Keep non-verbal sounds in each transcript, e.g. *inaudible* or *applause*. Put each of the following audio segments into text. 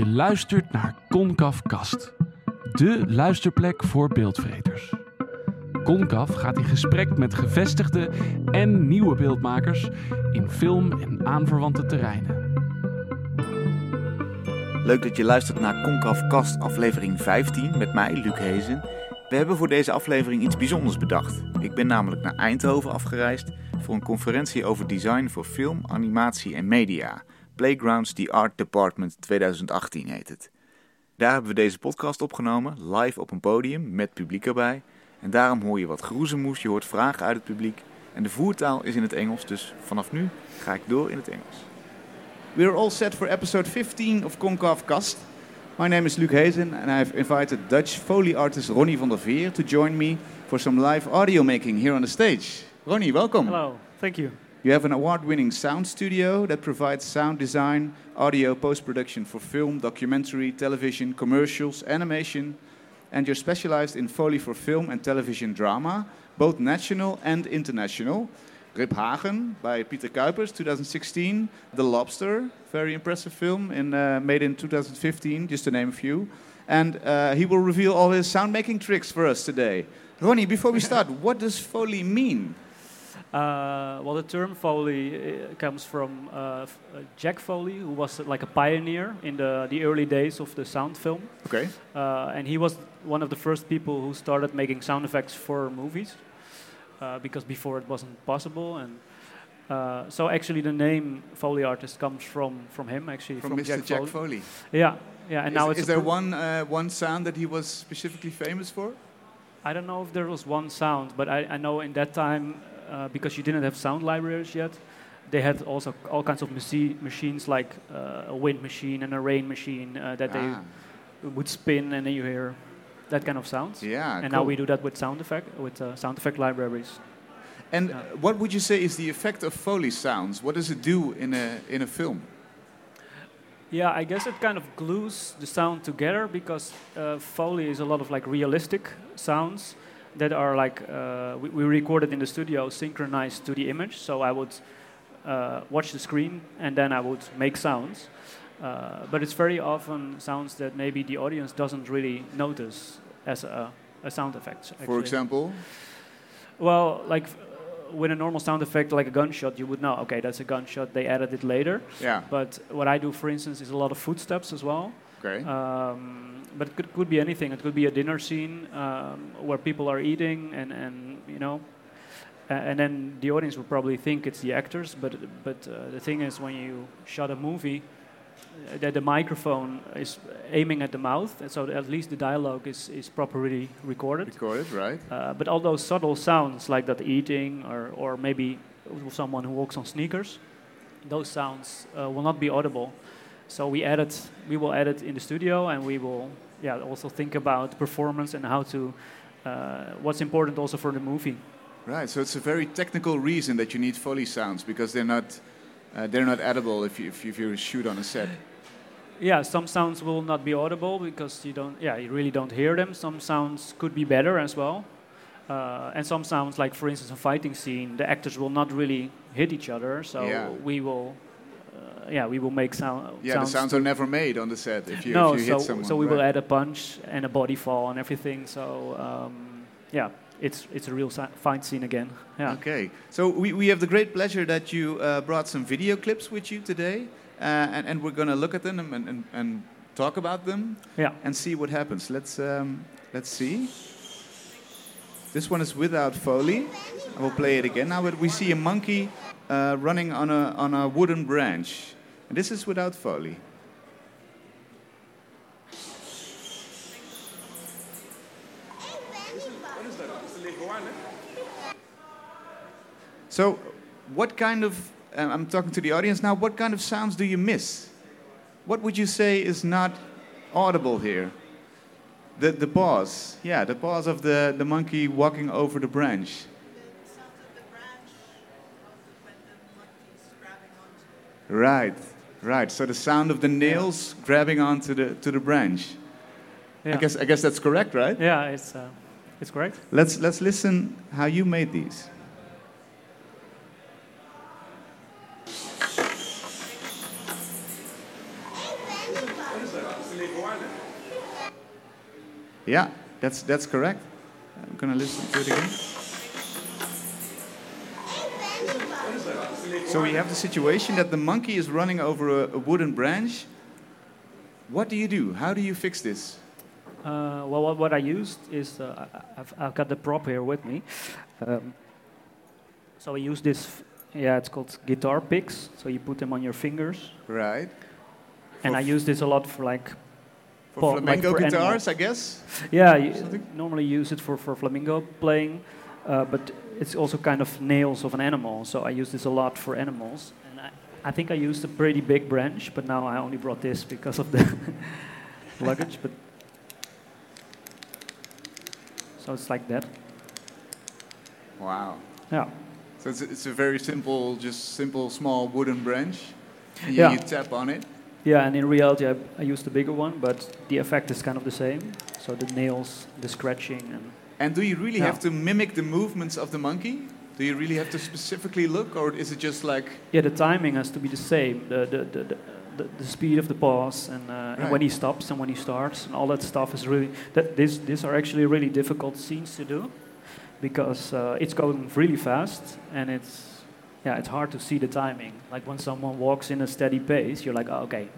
Je luistert naar Concaf Kast, de luisterplek voor beeldvreters. Concaf gaat in gesprek met gevestigde en nieuwe beeldmakers in film en aanverwante terreinen. Leuk dat je luistert naar Concaf Kast aflevering 15 met mij, Luc Hezen. We hebben voor deze aflevering iets bijzonders bedacht. Ik ben namelijk naar Eindhoven afgereisd voor een conferentie over design voor film, animatie en media. Playgrounds The Art Department 2018 heet het. Daar hebben we deze podcast opgenomen, live op een podium met publiek erbij. En daarom hoor je wat geroezemoes, je hoort vragen uit het publiek. En de voertaal is in het Engels, dus vanaf nu ga ik door in het Engels. We're all set for episode 15 of Concave Cast. My name is Luc Hezen and I've invited Dutch Foley artist Ronnie van der Veer to join me for some live audio making here on the stage. Ronnie, welcome. Hello, thank you. You have an award winning sound studio that provides sound design, audio, post production for film, documentary, television, commercials, animation, and you're specialized in Foley for film and television drama, both national and international. Riphagen by Pieter Kuijpers, 2016. The Lobster, very impressive film in, uh, made in 2015, just to name a few. And uh, he will reveal all his sound making tricks for us today. Ronnie, before we start, what does Foley mean? Uh, well, the term Foley uh, comes from uh, uh, Jack Foley, who was uh, like a pioneer in the, the early days of the sound film. Okay. Uh, and he was one of the first people who started making sound effects for movies, uh, because before it wasn't possible. And uh, so actually, the name Foley artist comes from, from him, actually, From, from, Mr. Jack, Jack, Foley. Foley. Yeah, yeah. And is now it's is there one, uh, one sound that he was specifically famous for? I don't know if there was one sound, but I, I know in that time, uh, because you didn't have sound libraries yet, they had also all kinds of machi- machines like uh, a wind machine and a rain machine uh, that Ah, they would spin and then you hear that kind of sounds. yeah. and cool. now we do that with sound effect with uh, sound effect libraries. And Yeah. what would you say is the effect of Foley sounds? What does it do in a in a film? Yeah, I guess it kind of glues the sound together because uh, Foley is a lot of like realistic sounds that are like uh, we, we recorded in the studio synchronized to the image. So I would uh, watch the screen and then I would make sounds. Uh, but it's very often sounds that maybe the audience doesn't really notice as a, a sound effect. For example, Well, like uh, with a normal sound effect like a gunshot, you would know, okay, that's a gunshot. They added it later. yeah. But what I do, for instance, is a lot of footsteps as well. Okay. Um, but it could, could be anything. It could be a dinner scene um, where people are eating, and, and you know, and then the audience will probably think it's the actors. But but uh, the thing is, when you shot a movie, uh, that the microphone is aiming at the mouth, and so at least the dialogue is is properly recorded. Recorded, right? Uh, but all those subtle sounds, like that eating, or, or maybe someone who walks on sneakers, those sounds uh, will not be audible. So we edit, we will edit in the studio, and we will, yeah, also think about performance and how to, uh, what's important also for the movie. Right. So it's a very technical reason that you need Foley sounds because they're not uh, they're not edible if you if you, if you shoot on a set. Yeah, some sounds will not be audible because you don't, yeah, you really don't hear them. Some sounds could be better as well. Uh, and some sounds, like for instance, a fighting scene, the actors will not really hit each other. So Yeah. we will, yeah, we will make sound. Yeah, the sounds are never made on the set if you, no, if you so hit someone. so we will add a punch and a body fall and everything. So um, yeah, it's it's a real fight scene again. Yeah. Okay. So we, we have the great pleasure that you uh, brought some video clips with you today, uh, and, and we're going to look at them and, and, and talk about them Yeah. and see what happens. Let's um, let's see. This one is without Foley. I will play it again. Now we see a monkey uh, running on a on a wooden branch, and this is without Foley. So, what kind of, uh, I'm talking to the audience now, what kind of sounds do you miss? What would you say is not audible here? The, the paws, yeah, the paws of the, the monkey walking over the branch. Right, right. So the sound of the nails grabbing onto the, to the branch. Yeah. I, guess, I guess that's correct, right? Yeah, it's uh, it's correct. Let's, let's listen how you made these. Yeah, that's that's correct. I'm gonna listen to it again. So we have the situation that the monkey is running over a, a wooden branch. What do you do? How do you fix this? Uh, well, what, what I used is uh, I've, I've got the prop here with me. Um, so I use this. Yeah, it's called guitar picks. So you put them on your fingers, Right. and I use this a lot for like. For Well, like flamenco for guitars, animals. I guess. Yeah, you normally use it for for flamingo playing, uh, but it's also kind of nails of an animal. So I use this a lot for animals, and I, I think I used a pretty big branch, but now I only brought this because of the *laughs* luggage. But so it's like that. Wow. Yeah. So it's, it's a very simple, just simple, small wooden branch. You, Yeah. you tap on it. Yeah, and in reality, I, I used a bigger one, but the effect is kind of the same. So the nails, the scratching, and And do you really Yeah. have to mimic the movements of the monkey? Do you really have to specifically look, or is it just like yeah, the timing has to be the same. The the the, the, the, speed of the paws and, uh, and when he stops and when he starts and all that stuff is really that this these are actually really difficult scenes to do because uh, it's going really fast and it's yeah it's hard to see the timing. Like when someone walks in a steady pace, you're like oh, okay.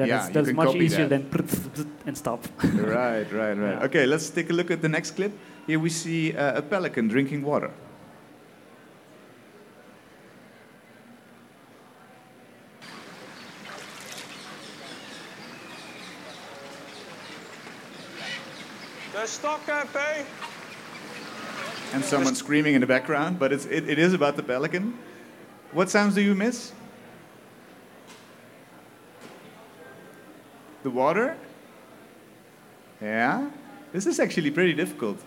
Then Yeah, it's, that's much easier that. than *laughs* and stop. right, right, right? Yeah. Okay, let's take a look at the next clip. Here we see uh, a pelican drinking water. De stokken, P. And someone screaming in the background, but it's, it, it is about the pelican. What sounds do you miss? The water? Yeah? This is actually pretty difficult.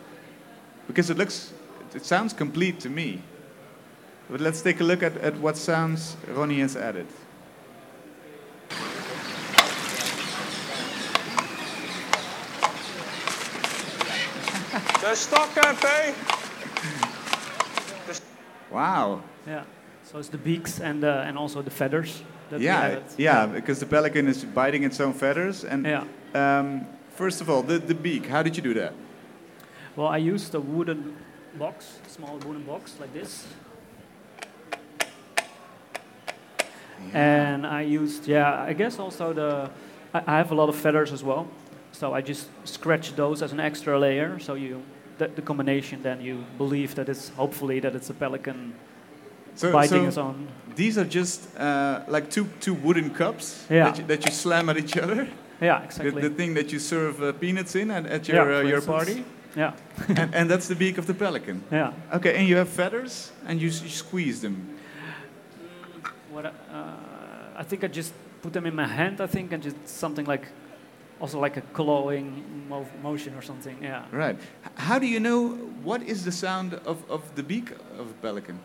Because it looks, it sounds complete to me. But let's take a look at, at what sounds Ronnie has added. De stokken, P. Wow. Yeah. So it's the beaks and uh, and also the feathers. That Yeah, yeah, because the pelican is biting its own feathers. And Yeah. um, first of all, the, the beak, how did you do that? Well, I used a wooden box, small wooden box like this, and I used yeah. I guess also the I, I have a lot of feathers as well, so I just scratch those as an extra layer. So you the, the combination, then you believe that it's hopefully that it's a pelican So, biting so its own. these are just uh, like two, two wooden cups Yeah. that, you, that you slam at each other. *laughs* Yeah, The, exactly. the thing that you serve uh, peanuts in at, at yeah, your, uh, your instance. party. Yeah, *laughs* and, and that's the beak of the pelican. yeah. Okay, and you have feathers and you, you squeeze them. What I- uh, I think I just put them in my hand. I think and just something like, also like a clawing mo- motion or something. Yeah. Right. How do you know what is the sound of, of the beak of a pelican?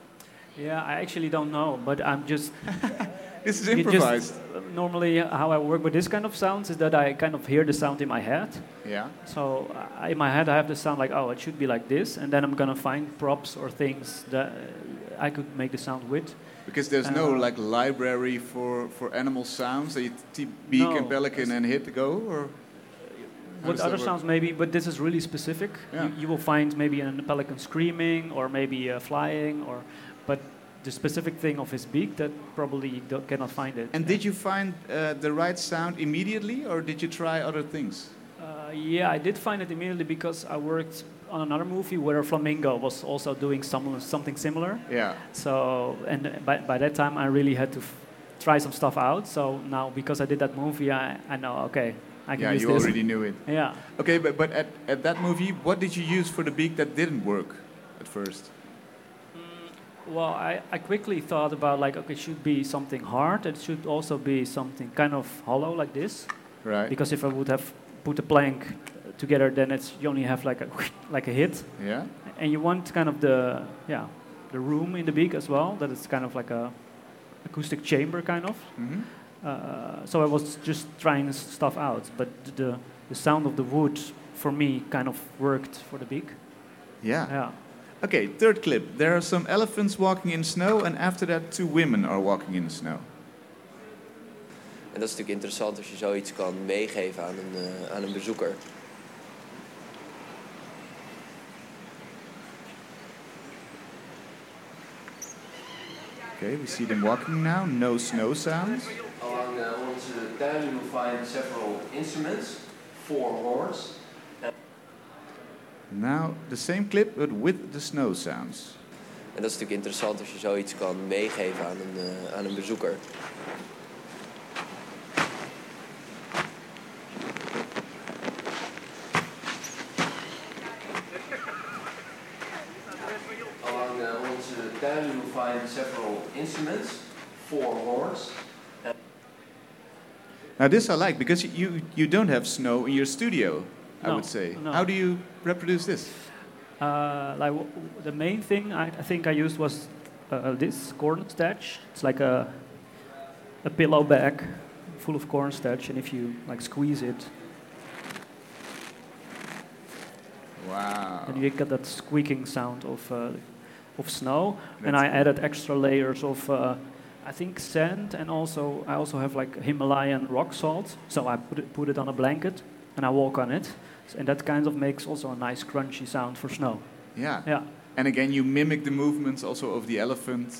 Yeah, I actually don't know, but I'm just *laughs* This is you just- improvised. uh, normally, how I work with this kind of sounds is that I kind of hear the sound in my head. yeah. So uh, in my head, I have the sound like, oh, it should be like this, and then I'm gonna find props or things that uh, I could make the sound with. Because there's no like library for, for animal sounds that you t- beak No, and pelican and hit go or How With other sounds, maybe, but this is really specific. Yeah. You, you will find maybe a pelican screaming or maybe uh, flying, or but the specific thing of his beak that probably you cannot find it. And did you find uh, the right sound immediately, or did you try other things? Uh, yeah, I did find it immediately because I worked on another movie where a flamingo was also doing some, something similar. Yeah. So, and by, by that time, I really had to try some stuff out. So now, because I did that movie, I, I know, okay, I can Yeah, use you this. already knew it. Yeah. Okay, but, but at, at that movie, what did you use for the beak that didn't work at first? Well, I, I quickly thought about like, okay, it should be something hard. It should also be something kind of hollow like this. Right. Because if I would have put a plank together, then it's you only have like a *laughs* like a hit, Yeah. and you want kind of the yeah the room in the beak as well. That it's kind of like a acoustic chamber kind of. hmm Uh, so I was just trying stuff out, but the the sound of the wood for me kind of worked for the beak. Yeah. Yeah. Okay, third clip. There are some elephants walking in snow, and after that, two women are walking in the snow. En dat is natuurlijk interessant als je zoiets kan meegeven aan een, uh, aan een bezoeker. Okay, we see them walking now. No snow sounds. Along uh, onze tuin you will find several instruments, four horns. Now the same clip, but with the snow sounds. En dat is natuurlijk interessant als je zoiets kan meegeven aan een, uh, aan een bezoeker. Along uh, onze tuin you will find several instruments, four horns. Now this I like because you you don't have snow in your studio. I No, would say. no. How do you reproduce this? Uh, like the main thing I, I think I used was uh, this corn starch. It's like a a pillow bag full of corn starch, and if you like squeeze it, Wow. then you get that squeaking sound of uh, of snow. and That's I added extra layers of. Uh, I think sand, and also I also have like Himalayan rock salt. So I put it, put it on a blanket, and I walk on it, and that kind of makes also a nice crunchy sound for snow. Yeah. Yeah. And again, you mimic the movements also of the elephant.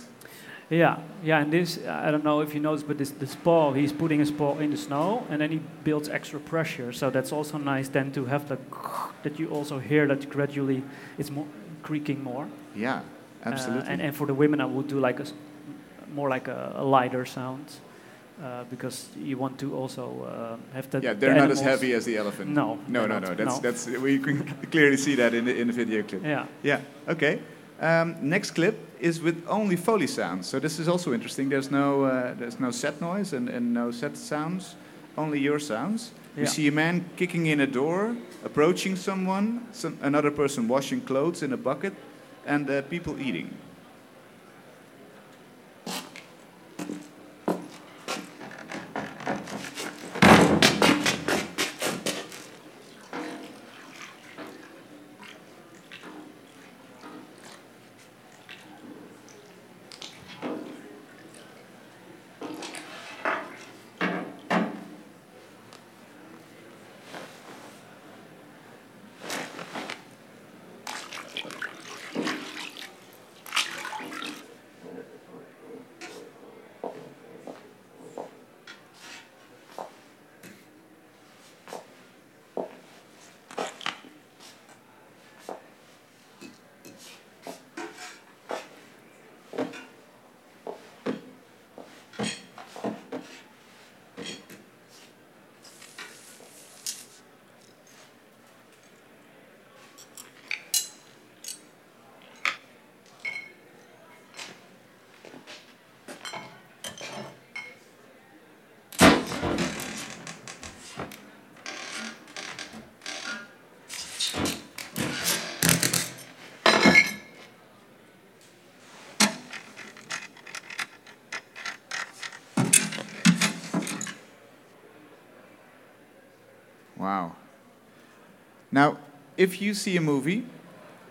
Yeah, yeah, and this, I don't know if you noticed, but this, this paw, he's putting his paw in the snow and then he builds extra pressure. So that's also nice then to have the, *laughs* that you also hear that gradually it's more creaking more. Yeah, Uh, absolutely. and, and for the women, I would do like a more like a, a lighter sound uh, because you want to also uh, have that. yeah, they're not as heavy as the elephant. No, no, no, not. no. That's No. that's we can clearly see that in the in the video clip. Yeah. Yeah. Okay. Um, next clip is with only Foley sounds. So this is also interesting. There's no uh, there's no set noise and, and no set sounds, only your sounds. Yeah. see a man kicking in a door, approaching someone, some, another person washing clothes in a bucket, and uh, people eating. Wow. Now, if you see a movie,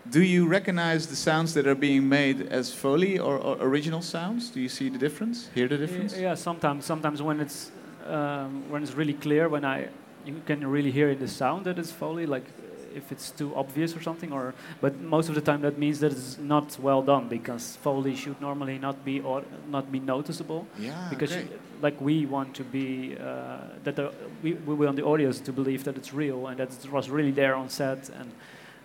do you recognize the sounds that are being made as Foley or, or original sounds? Do you see the difference? Hear the difference? Yeah, sometimes. Sometimes when it's um, when it's really clear, when I you can really hear in the sound that it's Foley, like if it's too obvious or something. Or but most of the time that means that it's not well done because Foley should normally not be or not be noticeable Yeah, because you- like we want to be uh, that the, we we want the audience to believe that it's real and that it was really there on set and.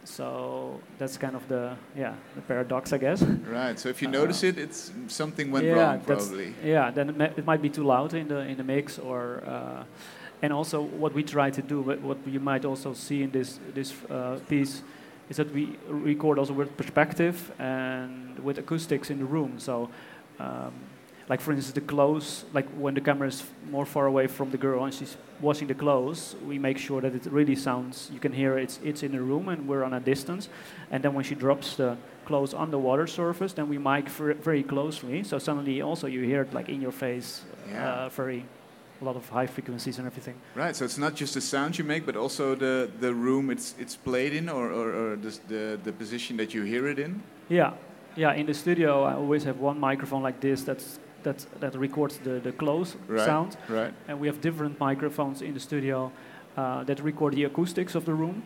So that's kind of the yeah the paradox, I guess. Right. So if you Uh, notice it, it's something went yeah, wrong, probably. Yeah, then it, it might be too loud in the in the mix, or uh, and also what we try to do, what, you might also see in this this uh, piece, is that we record also with perspective and with acoustics in the room. So, um, like for instance, the clothes, like when the camera is more far away from the girl and she's washing the clothes, we make sure that it really sounds. You can hear it's it's in the room and we're on a distance, and then when she drops the clothes on the water surface, then we mic very closely. So suddenly also you hear it like in your face, Yeah. uh, very a lot of high frequencies and everything. Right. So it's not just the sound you make, but also the, the room it's it's played in, or, or, or the, the the position that you hear it in. Yeah, yeah. In the studio, I always have one microphone like this that's that that records the the close Right. sound, Right. and we have different microphones in the studio uh, that record the acoustics of the room.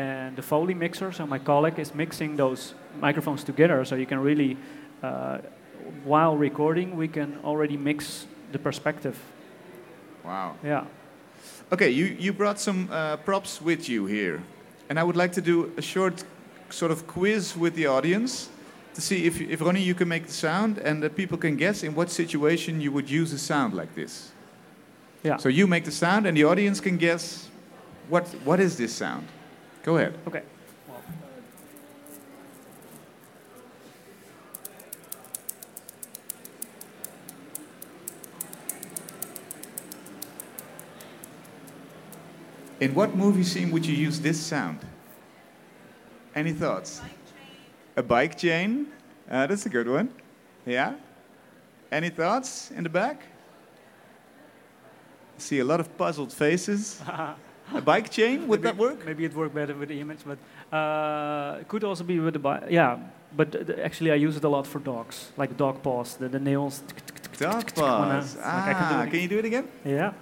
And the Foley mixer, so my colleague is mixing those microphones together, so you can really, uh, while recording, we can already mix the perspective. Wow. Yeah. Okay, you, you brought some uh, props with you here. And I would like to do a short sort of quiz with the audience to see if, if Ronnie, you can make the sound and that people can guess in what situation you would use a sound like this. Yeah. So you make the sound and the audience can guess what, what is this sound? Go ahead. Okay. In what movie scene would you use this sound? Any thoughts? A bike chain? Uh, that's a good one. Yeah? Any thoughts in the back? See a lot of puzzled faces. *laughs* a bike chain? Would that work? Maybe it worked better with the image, but uh, could also be with the bike. yeah. But uh, actually, I use it a lot for dogs, like dog paws, the, the nails. Dog paws. Ah, can you do it again? Yeah,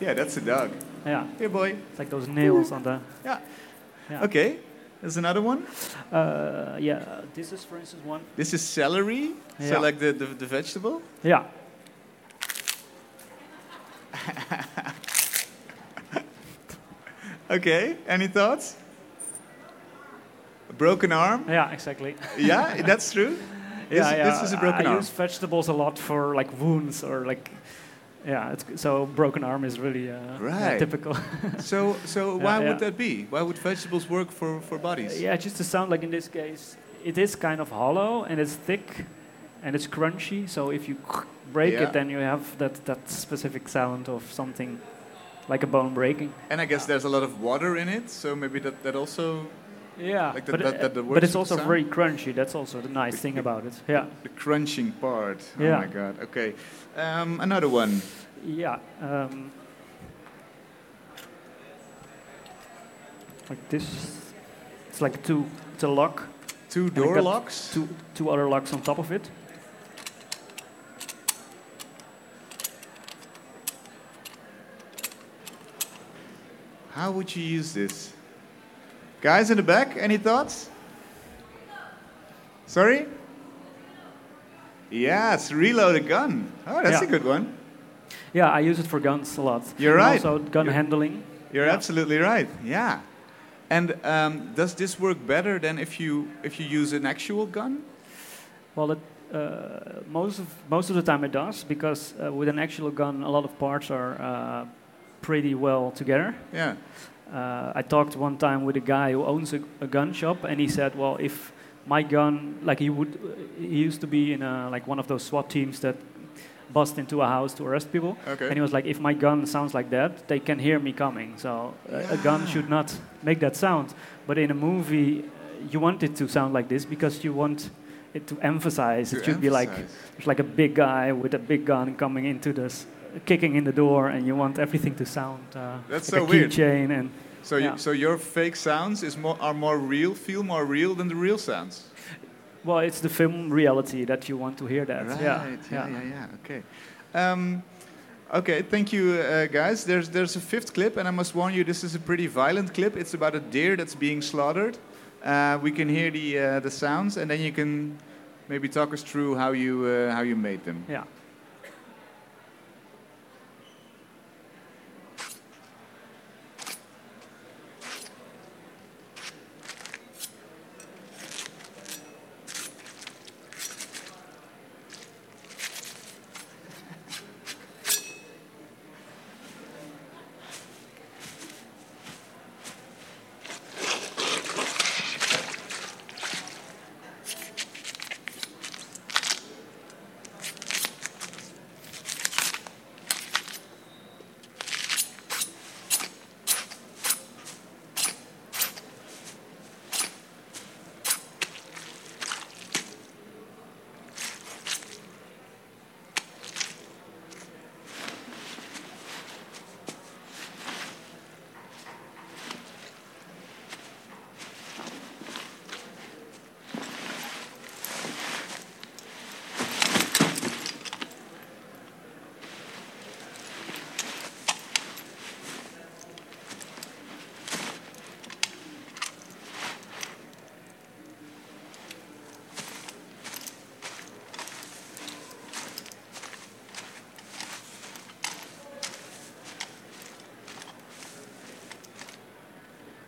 Yeah, that's a dog. yeah. Here, boy. It's like those nails on the. Yeah. Yeah. Okay. There's another one. Uh, yeah. This is, for instance, one. This is celery. Yeah. So like the, the, the vegetable. Yeah. *laughs* Okay. Any thoughts? A broken arm. Yeah. Exactly. *laughs* yeah, that's true. *laughs* This, yeah, yeah. this is a broken I arm. use vegetables a lot for like wounds or like. Yeah, it's, so broken arm is really uh, yeah, typical. *laughs* So, so *laughs* why yeah. would that be? Why would vegetables work for, for bodies? yeah, just to sound like in this case, it is kind of hollow and it's thick and it's crunchy. So if you break it, then you have that, that specific sound of something like a bone breaking. And I guess there's a lot of water in it, so maybe that, that also Yeah, Like that- but, that- that the but it's also sound? very crunchy. That's also the nice thing about it. Yeah, the crunching part. Oh Yeah. my god. Okay. Um, another one. yeah. Um, like this. It's like two. It's a lock. Two door locks. Two two other locks on top of it. How would you use this? Guys in the back, any thoughts? Sorry? Yes, reload a gun. Oh, that's a good one. Yeah, I use it for guns a lot. You're And right. Also gun You're- handling. You're Yeah. absolutely right. Yeah. And um, does this work better than if you if you use an actual gun? Well, it, uh, most of most of the time it does because uh, with an actual gun, a lot of parts are uh, pretty well together. Yeah. Uh, I talked one time with a guy who owns a, a gun shop, and he said, "Well, if my gun, like he would, he used to be in a, like one of those SWAT teams that bust into a house to arrest people, Okay. and he was like, if my gun sounds like that, they can hear me coming. So uh, a gun should not make that sound. But in a movie, uh, you want it to sound like this because you want it to emphasize. To it should be like emphasize. like a big guy with a big gun coming into this, kicking in the door, and you want everything to sound uh, That's like so a weird. keychain and. So, you, so your fake sounds is more are more real, feel more real than the real sounds. Well, it's the film reality that you want to hear that. Right. Yeah. Yeah. Yeah. Yeah. Okay. Um, okay. Thank you, uh, guys. There's there's a fifth clip, and I must warn you, this is a pretty violent clip. It's about a deer that's being slaughtered. Uh, we can hear the uh, the sounds, and then you can maybe talk us through how you uh, how you made them. Yeah.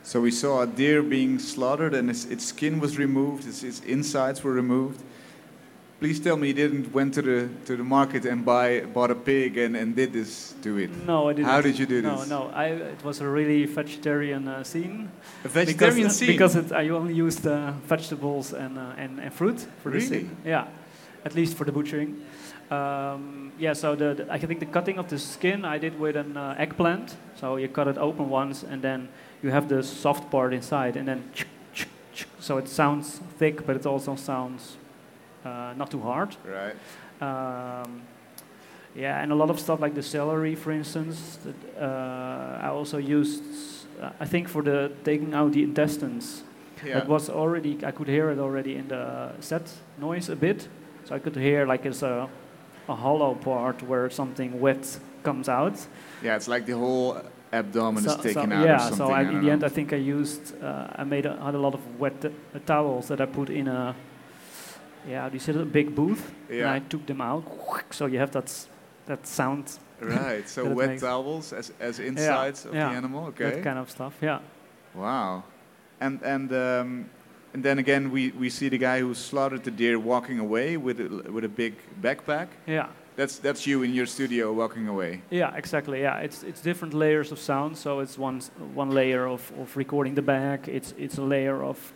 So we saw a deer being slaughtered and its, its skin was removed, its, its insides were removed. Please tell me you didn't went to the to the market and buy bought a pig and, and did this to it. No, I didn't. How did you do no, this? No, no, I, it was a really vegetarian uh, scene. A vegetarian because, scene. Because it, I only used uh, vegetables and, uh, and, and fruit for the Really? scene. Yeah, at least for the butchering. Um, yeah, so the, the, I think the cutting of the skin I did with an uh, eggplant. So you cut it open once, and then you have the soft part inside, and then so it sounds thick, but it also sounds uh, not too hard. right. Um, yeah, and a lot of stuff like the celery, for instance. That, uh, I also used, uh, I think, for the taking out the intestines. Yeah. That was already, I could hear it already in the set noise a bit. So I could hear like it's a, a hollow part where something wet comes out. yeah, it's like the whole abdomen is taken so- out yeah, or something. Yeah, so I, in the end. I think I used, uh, I made a, had a lot of wet uh, towels that I put in a, yeah, how do you say it, a big booth. And Yeah. I took them out, so you have that, s- that sound, Right. *laughs* So wet makes- towels as as insides of yeah, the animal. Okay. that kind of stuff. Yeah. Wow. And and um, and then again we, we see the guy who slaughtered the deer walking away with a, with a big backpack. Yeah. That's that's you in your studio walking away. Yeah, exactly. Yeah, it's it's different layers of sound. So it's one one layer of, of recording the back. It's it's a layer of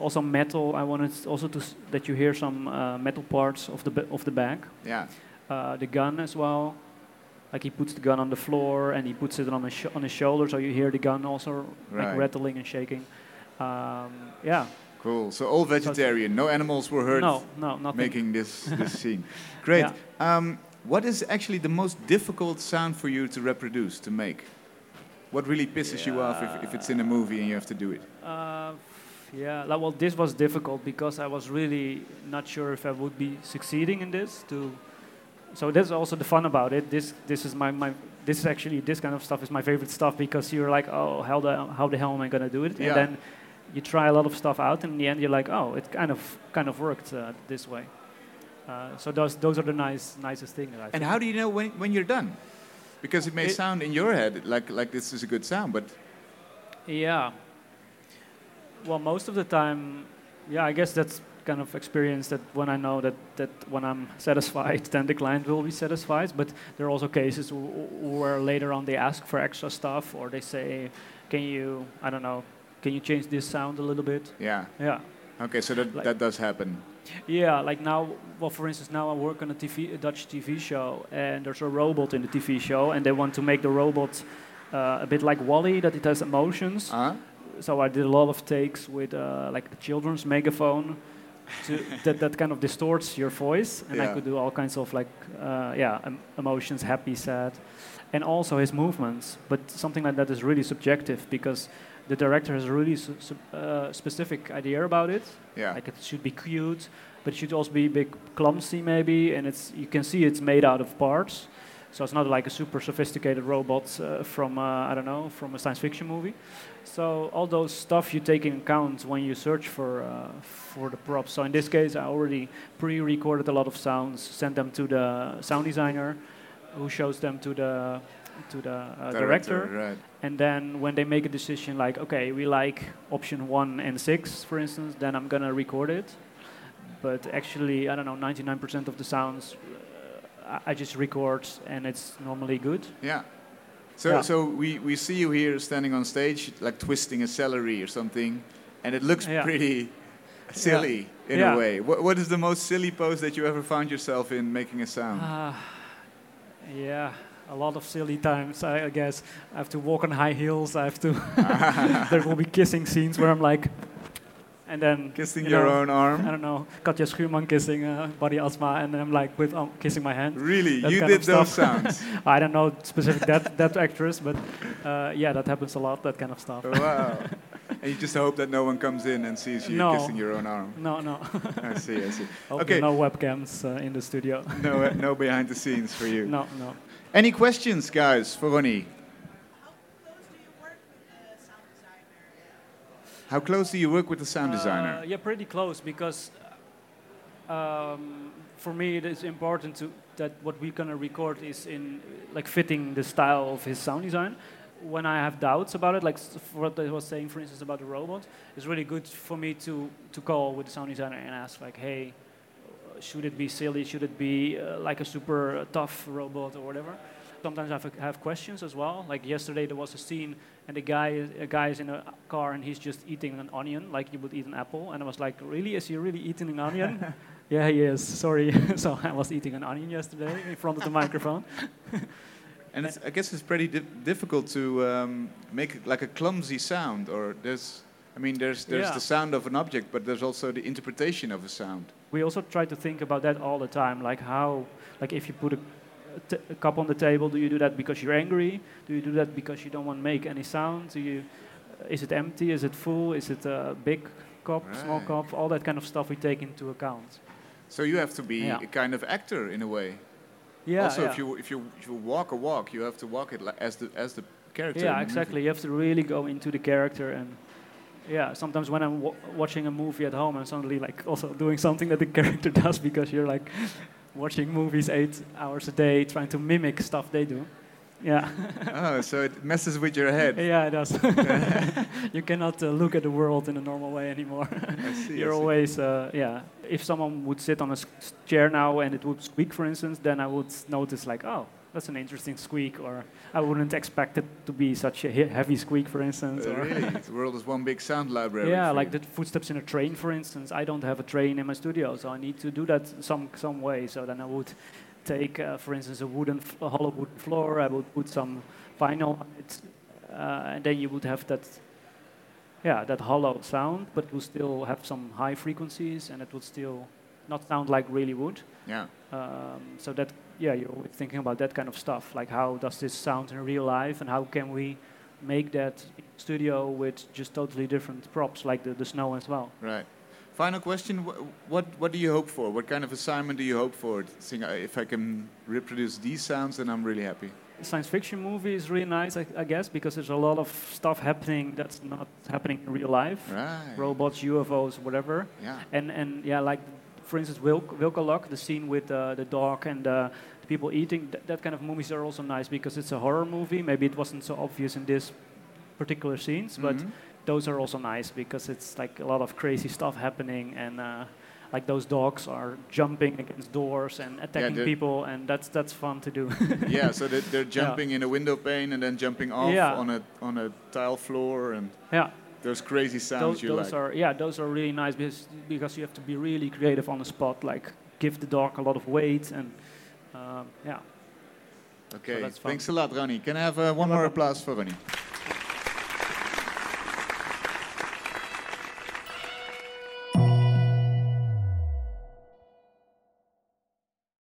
also metal. I wanted also to that you hear some uh, metal parts of the of the back. Yeah. Uh, the gun as well. Like he puts the gun on the floor and he puts it on his sh- on his shoulder, so you hear the gun also Right. like rattling and shaking. Um, yeah. Cool. So all vegetarian. No animals were hurt No, no, nothing. making this this scene. *laughs* Great. Yeah. Um, what is actually the most difficult sound for you to reproduce to make? What really pisses you off if, if it's in a movie and you have to do it? Uh, yeah, like, well, this was difficult because I was really not sure if I would be succeeding in this. To, so that's also the fun about it. This, this is my, my, this is actually this kind of stuff is my favorite stuff because you're like, oh, how the, how the hell am I gonna do it? Yeah. And then you try a lot of stuff out, and in the end, you're like, oh, it kind of, kind of worked uh, this way. Uh, so those, those are the nice, nicest thing that I. And think. how do you know when, when you're done? Because it may It- sound in your head like like this is a good sound, but Yeah. Well, most of the time, yeah, I guess that's kind of experience that when I know that, that when I'm *laughs* satisfied, then the client will be satisfied. But there are also cases where later on they ask for extra stuff or they say, can you, I don't know, can you change this sound a little bit? yeah. Yeah. Okay, so that, Like- that does happen. Yeah, like now, well, for instance, now I work on a TV, a Dutch TV show, and there's a robot in the TV show, and they want to make the robot uh, a bit like WALL-E, that it has emotions. Uh, so I did a lot of takes with uh, like a children's megaphone to, *laughs* that, that kind of distorts your voice and I could do all kinds of like uh, yeah em- emotions happy sad and also his movements but something like that is really subjective because the director has a really su- su- uh, specific idea about it yeah. like it should be cute but it should also be a bit clumsy maybe and it's you can see it's made out of parts so it's not like a super sophisticated robot uh, from uh, I don't know from a science fiction movie. So all those stuff you take in account when you search for uh, for the props. So in this case, I already pre-recorded a lot of sounds, sent them to the sound designer, who shows them to the to the uh, director. Right. And then when they make a decision like, okay, we like option one and six, for instance, then I'm gonna record it. But actually, I don't know, 99% of the sounds uh, I- I just record and it's normally good. Yeah. So, Yeah. so we, we see you here standing on stage, like twisting a celery or something, and it looks Yeah. pretty silly in Yeah. a way. What, what is the most silly pose that you ever found yourself in making a sound? Uh, yeah, a lot of silly times, I, guess. I have to walk on high heels. I have to. *laughs* *laughs* there will be kissing scenes where I'm like, and then Kissing you your know, own arm. I don't know, Katja Schuurman kissing uh, Buddy Asma, and then I'm like with um, kissing my hand. Really? that You did those *laughs* sounds? I don't know specific that that actress, but uh, yeah, that happens a lot. That kind of stuff. wow. *laughs* And you just hope that no one comes in and sees you No. kissing your own arm. No, no. *laughs* I see, I see. Hope Okay. no webcams uh, in the studio. No, uh, no behind the scenes for you. no, no. Any questions, guys, for Ronnie? How close do you work with the sound designer? Uh, yeah, pretty close because um, for me it is important to that what we're gonna record is in like fitting the style of his sound design. when I have doubts about it, like what I was saying, for instance, about the robot, it's really good for me to to call with the sound designer and ask like, hey, uh, should it be silly? Should it be uh, like a super uh, tough robot or whatever? Sometimes I have, have questions as well. Like yesterday, there was a scene, and the guy, is- a guy is in a car, and he's just eating an onion, like you would eat an apple. And I was like, really? Is he really eating an onion? *laughs* yeah, he is. Sorry. *laughs* so I was eating an onion yesterday in front of the microphone. *laughs* And it's, I guess it's pretty di- difficult to um, make like a clumsy sound, or there's, I mean, there's there's Yeah. the sound of an object, but there's also the interpretation of a sound. we also try to think about that all the time like how like if you put a, a t- a cup on the table do you do that because you're angry do you do that because you don't want to make any sound do you is it empty is it full is it a big cup small cup all that kind of stuff we take into account So you have to be Yeah. a kind of actor in a way. yeah also, yeah. if you if you if you walk a walk, you have to walk it as the as the character. yeah the exactly movie. you have to really go into the character and yeah sometimes when i'm wa- watching a movie at home i'm suddenly like also doing something that the *laughs* character does because you're like watching movies eight hours a day trying to mimic stuff they do. Yeah. *laughs* Oh, so it messes with your head. yeah it does. *laughs* *laughs* You cannot uh, look at the world in a normal way anymore. I see. You're always uh, yeah. If someone would sit on a s- chair now and it would squeak for instance then i would notice like oh that's an interesting squeak or i wouldn't expect it to be such a he- heavy squeak for instance Uh, really, *laughs* the world is one big sound library. yeah like you. the footsteps in a train for instance i don't have a train in my studio so i need to do that some some way so then i would take uh, for instance a wooden f- a hollow wooden floor i would put some vinyl on it uh, and then you would have that yeah that hollow sound but it would still have some high frequencies and it would still not sound like really wood. Yeah. um, so that yeah you're thinking about that kind of stuff like how does this sound in real life and how can we make that studio with just totally different props like the, the snow as well Right. Final question: wh- What what do you hope for? What kind of assignment do you hope for? Uh, if I can reproduce these sounds, then I'm really happy. science fiction movie is really nice I, I guess because there's a lot of stuff happening that's not happening in real life Right. robots ufos whatever Yeah. and and yeah like for instance Wilk, Wilkołak, the scene with uh, the dog and uh, the people eating th- that kind of movies are also nice because it's a horror movie maybe it wasn't so obvious in this particular scenes but Mhm. those are also nice because it's like a lot of crazy stuff happening and uh, like those dogs are jumping against doors and attacking they're- people and that's that's fun to do *laughs* yeah. So they're, *laughs* they're jumping in a window pane and then jumping off Yeah. on a on a tile floor and yeah those crazy sounds those, you those like. are yeah those are really nice because because you have to be really creative on the spot like give the dog a lot of weight and um, yeah okay. fun. Thanks a lot, Ronnie. Can I have uh, one more applause for Ronnie?